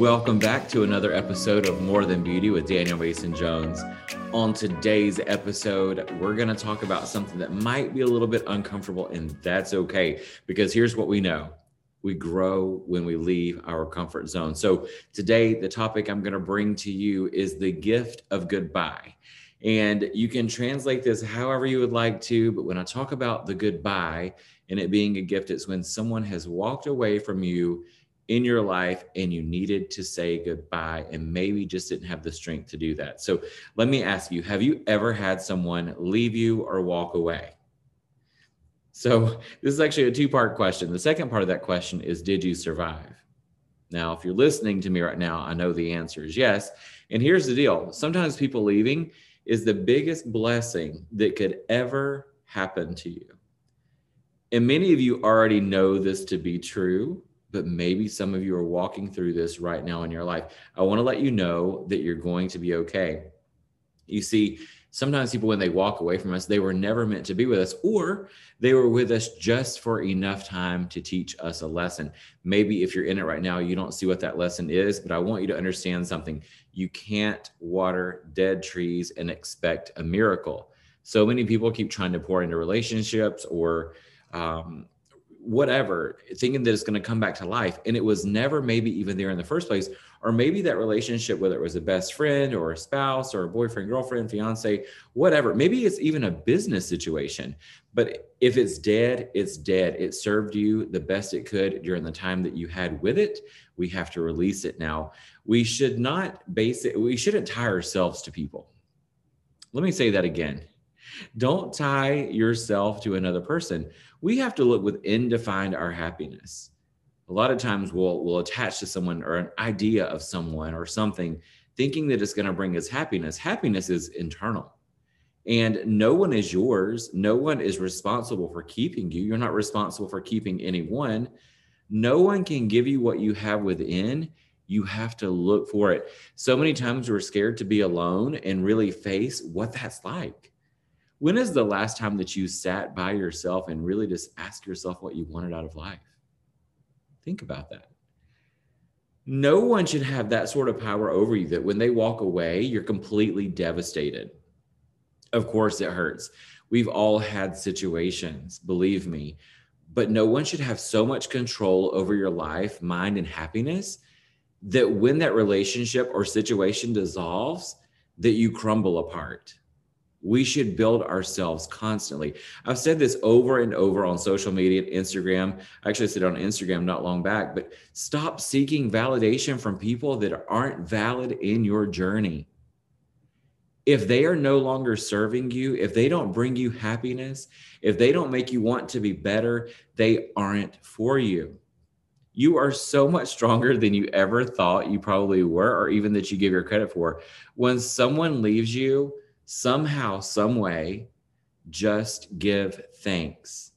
Welcome back to another episode of More Than Beauty with Daniel Mason Jones. On today's episode, we're going to talk about something that might be a little bit uncomfortable, and that's okay because here's what we know we grow when we leave our comfort zone. So, today, the topic I'm going to bring to you is the gift of goodbye. And you can translate this however you would like to, but when I talk about the goodbye and it being a gift, it's when someone has walked away from you in your life and you needed to say goodbye and maybe just didn't have the strength to do that. So let me ask you have you ever had someone leave you or walk away? So this is actually a two part question. The second part of that question is Did you survive? Now, if you're listening to me right now, I know the answer is yes. And here's the deal sometimes people leaving is the biggest blessing that could ever happen to you. And many of you already know this to be true but maybe some of you are walking through this right now in your life. I want to let you know that you're going to be okay. You see, sometimes people, when they walk away from us, they were never meant to be with us, or they were with us just for enough time to teach us a lesson. Maybe if you're in it right now, you don't see what that lesson is, but I want you to understand something. You can't water dead trees and expect a miracle. So many people keep trying to pour into relationships or um, whatever, thinking that it's going to come back to life. And it was never maybe even there in the first place. Or maybe that relationship, whether it was a best friend or a spouse or a boyfriend, girlfriend, fiance, whatever, maybe it's even a business situation. But if it's dead, it's dead. It served you the best it could during the time that you had with it. We have to release it now. We should not base it, we shouldn't tie ourselves to people. Let me say that again. Don't tie yourself to another person we have to look within to find our happiness. A lot of times we'll we'll attach to someone or an idea of someone or something thinking that it's going to bring us happiness. Happiness is internal. And no one is yours. No one is responsible for keeping you. You're not responsible for keeping anyone. No one can give you what you have within. You have to look for it. So many times we're scared to be alone and really face what that's like when is the last time that you sat by yourself and really just asked yourself what you wanted out of life? Think about that. No one should have that sort of power over you that when they walk away, you're completely devastated. Of course, it hurts. We've all had situations, believe me, but no one should have so much control over your life, mind, and happiness that when that relationship or situation dissolves, that you crumble apart we should build ourselves constantly. I've said this over and over on social media, Instagram. I actually said on Instagram not long back, but stop seeking validation from people that aren't valid in your journey. If they are no longer serving you, if they don't bring you happiness, if they don't make you want to be better, they aren't for you. You are so much stronger than you ever thought you probably were, or even that you give your credit for. When someone leaves you, somehow, some way, just give thanks.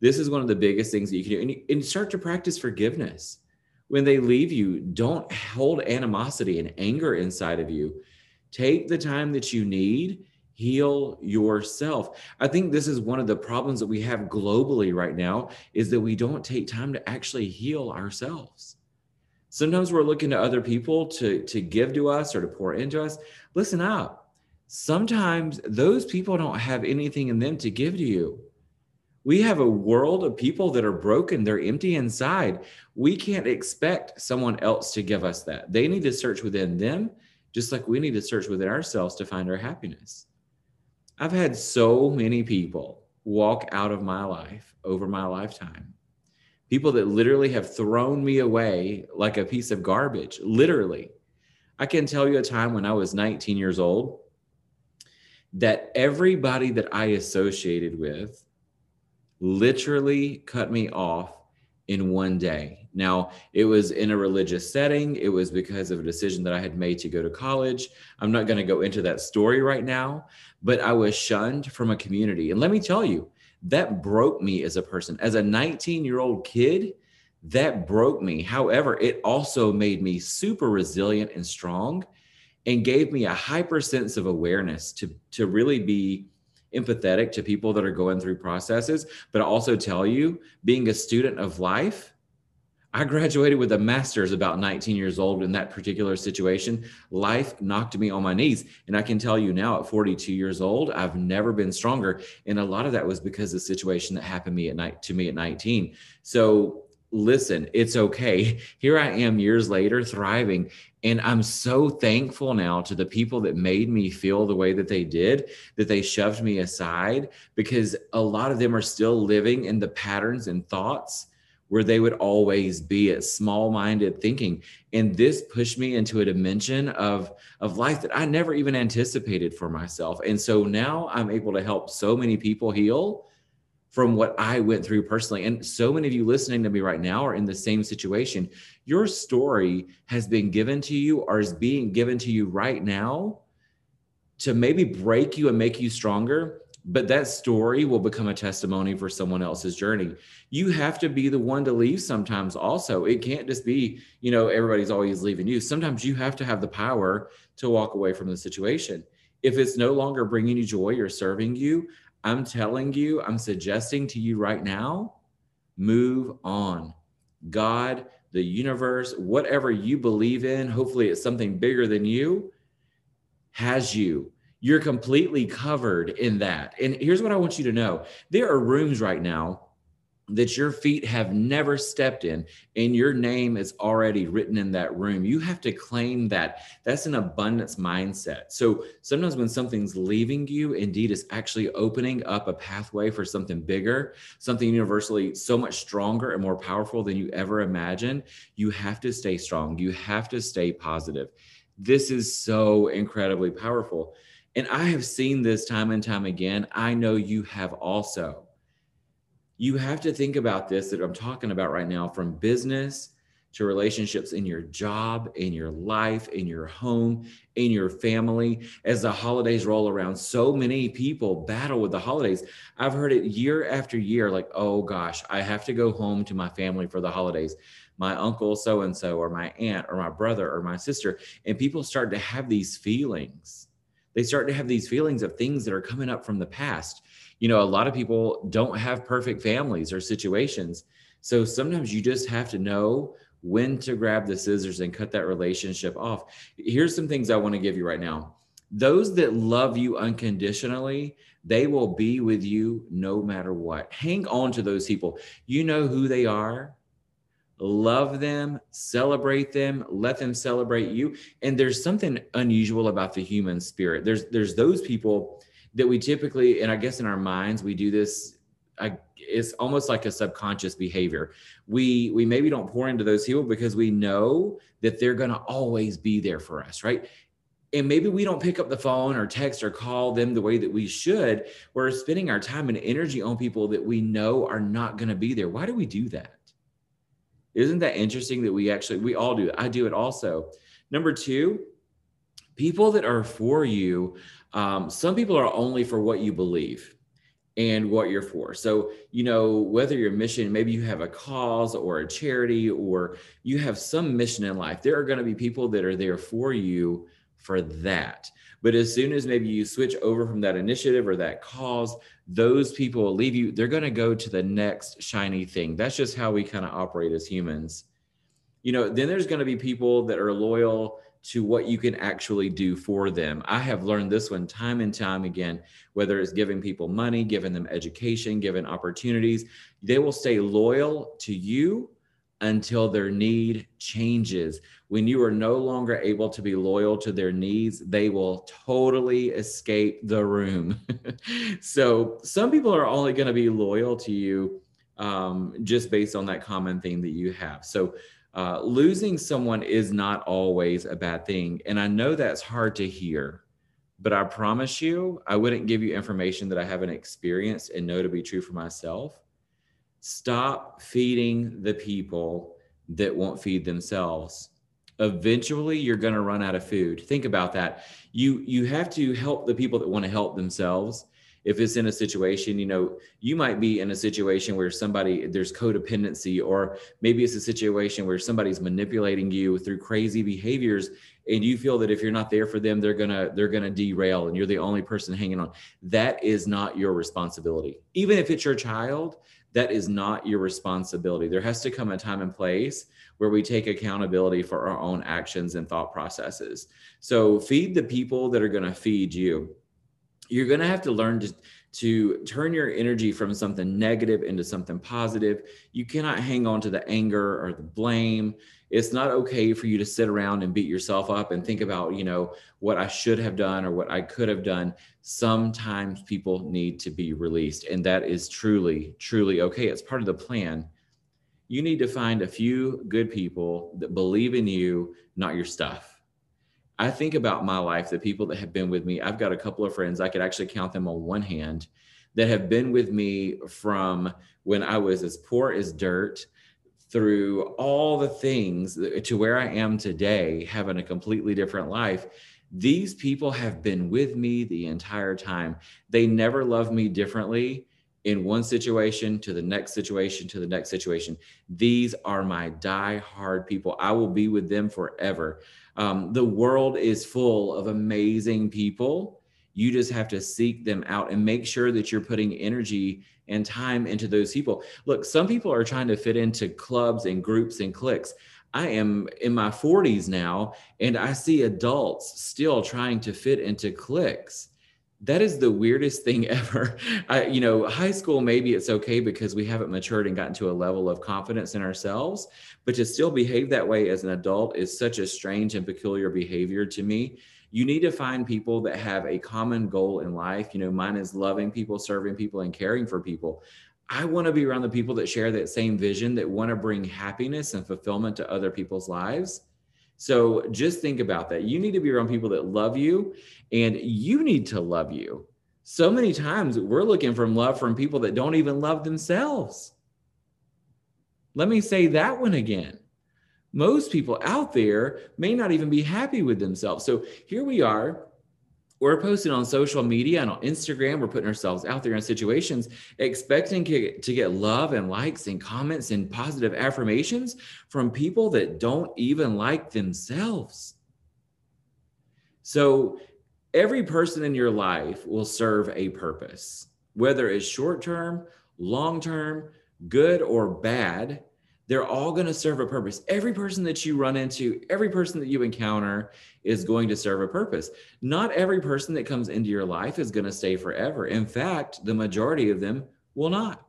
This is one of the biggest things that you can do. And, you, and start to practice forgiveness. When they leave you, don't hold animosity and anger inside of you. Take the time that you need heal yourself i think this is one of the problems that we have globally right now is that we don't take time to actually heal ourselves sometimes we're looking to other people to to give to us or to pour into us listen up sometimes those people don't have anything in them to give to you. We have a world of people that are broken, they're empty inside. We can't expect someone else to give us that. They need to search within them, just like we need to search within ourselves to find our happiness. I've had so many people walk out of my life over my lifetime. People that literally have thrown me away like a piece of garbage, literally. I can tell you a time when I was 19 years old that everybody that I associated with literally cut me off in one day. Now, it was in a religious setting. It was because of a decision that I had made to go to college. I'm not going to go into that story right now, but I was shunned from a community. And let me tell you, that broke me as a person. As a 19 year old kid, that broke me. However, it also made me super resilient and strong and gave me a hyper sense of awareness to to really be empathetic to people that are going through processes but I also tell you being a student of life I graduated with a master's about 19 years old in that particular situation. Life knocked me on my knees. And I can tell you now at 42 years old, I've never been stronger. And a lot of that was because of the situation that happened me at night to me at 19. So listen, it's okay. Here I am years later thriving. And I'm so thankful now to the people that made me feel the way that they did, that they shoved me aside, because a lot of them are still living in the patterns and thoughts where they would always be at small minded thinking. And this pushed me into a dimension of, of life that I never even anticipated for myself. And so now I'm able to help so many people heal from what I went through personally. And so many of you listening to me right now are in the same situation. Your story has been given to you or is being given to you right now to maybe break you and make you stronger but that story will become a testimony for someone else's journey you have to be the one to leave sometimes also it can't just be you know everybody's always leaving you sometimes you have to have the power to walk away from the situation if it's no longer bringing you joy or serving you i'm telling you i'm suggesting to you right now move on. God the universe whatever you believe in hopefully it's something bigger than you has you. You're completely covered in that. And here's what I want you to know. There are rooms right now that your feet have never stepped in and your name is already written in that room. You have to claim that. That's an abundance mindset. So sometimes when something's leaving you, indeed, it's actually opening up a pathway for something bigger, something universally so much stronger and more powerful than you ever imagined. You have to stay strong. You have to stay positive. This is so incredibly powerful. And I have seen this time and time again. I know you have also. You have to think about this that I'm talking about right now from business to relationships in your job, in your life, in your home, in your family. As the holidays roll around, so many people battle with the holidays. I've heard it year after year like, oh gosh, I have to go home to my family for the holidays. My uncle so and so, or my aunt, or my brother, or my sister. And people start to have these feelings they start to have these feelings of things that are coming up from the past. You know, a lot of people don't have perfect families or situations. So sometimes you just have to know when to grab the scissors and cut that relationship off. Here's some things I want to give you right now. Those that love you unconditionally, they will be with you no matter what. Hang on to those people. You know who they are love them, celebrate them, let them celebrate you. And there's something unusual about the human spirit. There's there's those people that we typically, and I guess in our minds, we do this. I, it's almost like a subconscious behavior. We we maybe don't pour into those people because we know that they're going to always be there for us, right? and maybe we don't pick up the phone or text or call them the way that we should. We're spending our time and energy on people that we know are not going to be there. Why do we do that? Isn't that interesting that we actually, we all do? I do it also. Number two, people that are for you, um, some people are only for what you believe and what you're for. So, you know, whether your mission, maybe you have a cause or a charity or you have some mission in life, there are going to be people that are there for you for that. But as soon as maybe you switch over from that initiative or that cause, those people will leave you. They're going to go to the next shiny thing. That's just how we kind of operate as humans. You know, then there's going to be people that are loyal to what you can actually do for them. I have learned this one time and time again, whether it's giving people money, giving them education, giving opportunities, they will stay loyal to you until their need changes. When you are no longer able to be loyal to their needs, they will totally escape the room. so, some people are only going to be loyal to you um, just based on that common theme that you have. So, uh, losing someone is not always a bad thing. And I know that's hard to hear, but I promise you, I wouldn't give you information that I haven't experienced and know to be true for myself. Stop feeding the people that won't feed themselves. Eventually you're going to run out of food. Think about that. You you have to help the people that want to help themselves if it's in a situation you know you might be in a situation where somebody there's codependency or maybe it's a situation where somebody's manipulating you through crazy behaviors and you feel that if you're not there for them they're gonna they're gonna derail and you're the only person hanging on that is not your responsibility even if it's your child that is not your responsibility. There has to come a time and place where we take accountability for our own actions and thought processes. So feed the people that are going to feed you. You're going to have to learn to to turn your energy from something negative into something positive. You cannot hang on to the anger or the blame. It's not okay for you to sit around and beat yourself up and think about, you know, what I should have done or what I could have done. Sometimes people need to be released, and that is truly, truly okay. It's part of the plan. You need to find a few good people that believe in you, not your stuff I think about my life, the people that have been with me. I've got a couple of friends, I could actually count them on one hand, that have been with me from when I was as poor as dirt through all the things to where I am today, having a completely different life. These people have been with me the entire time. They never loved me differently in one situation to the next situation to the next situation. These are my die-hard people. I will be with them forever. Um, the world is full of amazing people. You just have to seek them out and make sure that you're putting energy and time into those people. Look, some people are trying to fit into clubs and groups and cliques. I am in my 40s now, and I see adults still trying to fit into cliques that is the weirdest thing ever. I, you know, high school, maybe it's okay because we haven't matured and gotten to a level of confidence in ourselves, but to still behave that way as an adult is such a strange and peculiar behavior to me. You need to find people that have a common goal in life. You know, mine is loving people, serving people, and caring for people. I want to be around the people that share that same vision, that want to bring happiness and fulfillment to other people's lives. So just think about that. You need to be around people that love you and you need to love you. So many times we're looking for love from people that don't even love themselves. Let me say that one again. Most people out there may not even be happy with themselves. So here we are we're posting on social media and on Instagram. We're putting ourselves out there in situations, expecting to get love and likes and comments and positive affirmations from people that don't even like themselves. So, every person in your life will serve a purpose, whether it's short term, long term, good or bad they're all going to serve a purpose. Every person that you run into, every person that you encounter is going to serve a purpose. Not every person that comes into your life is going to stay forever. In fact, the majority of them will not.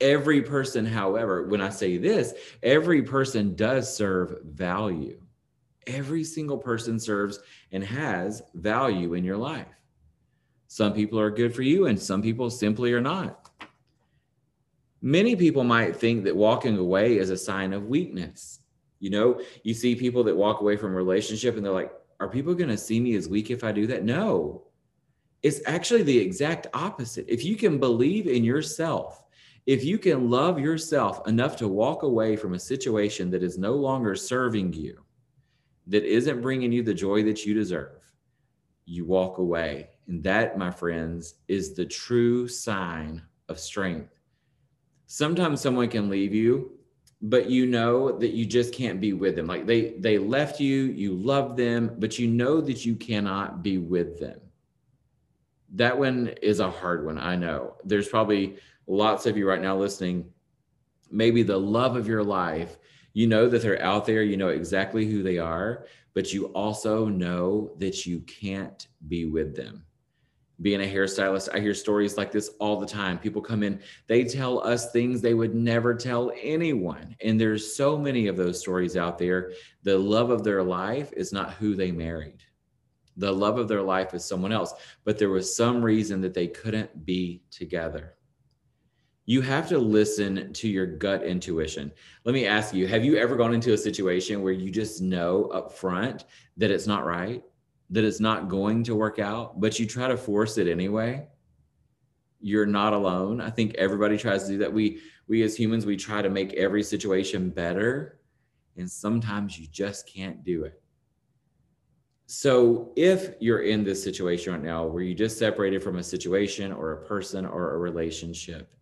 Every person, however, when I say this, every person does serve value. Every single person serves and has value in your life. Some people are good for you, and some people simply are not. Many people might think that walking away is a sign of weakness. You know, you see people that walk away from a relationship and they're like, are people going to see me as weak if I do that? No. It's actually the exact opposite. If you can believe in yourself, if you can love yourself enough to walk away from a situation that is no longer serving you, that isn't bringing you the joy that you deserve, you walk away. And that, my friends, is the true sign of strength sometimes someone can leave you but you know that you just can't be with them. Like they they left you you love them but you know that you cannot be with them. That one is a hard one i know. There's probably lots of you right now listening. Maybe the love of your life you know that they're out there you know exactly who they are but you also know that you can't be with them being a hairstylist, I hear stories like this all the time. People come in, they tell us things they would never tell anyone. And there's so many of those stories out there. The love of their life is not who they married. The love of their life is someone else, but there was some reason that they couldn't be together. You have to listen to your gut intuition. Let me ask you, have you ever gone into a situation where you just know up front that it's not right? That it's not going to work out, but you try to force it anyway, you're not alone. I think everybody tries to do that. We we as humans we try to make every situation better, and sometimes you just can't do it. So if you're in this situation right now where you just separated from a situation or a person or a relationship,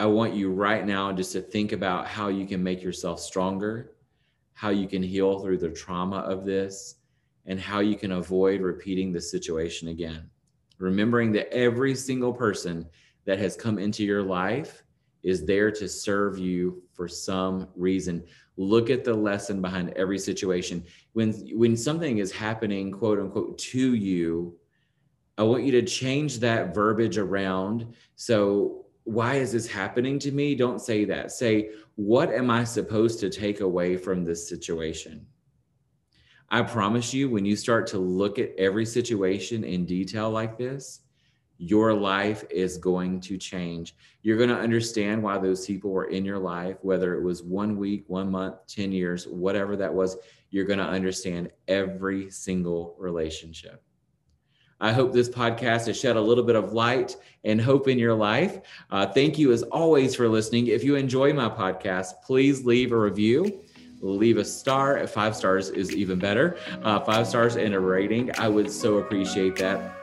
I want you right now just to think about how you can make yourself stronger, how you can heal through the trauma of this, and how you can avoid repeating the situation again. Remembering that every single person that has come into your life is there to serve you for some reason. Look at the lesson behind every situation. When when something is happening, quote unquote, to you, I want you to change that verbiage around. So, why is this happening to me? Don't say that. Say, what am I supposed to take away from this situation? I promise you, when you start to look at every situation in detail like this, your life is going to change. You're going to understand why those people were in your life, whether it was one week, one month, 10 years, whatever that was. You're going to understand every single relationship. I hope this podcast has shed a little bit of light and hope in your life. Uh, thank you, as always, for listening. If you enjoy my podcast, please leave a review leave a star. Five stars is even better. Uh, five stars and a rating. I would so appreciate that.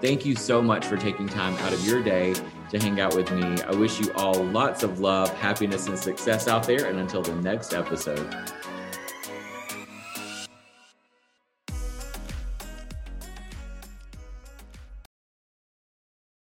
Thank you so much for taking time out of your day to hang out with me. I wish you all lots of love, happiness, and success out there. And until the next episode.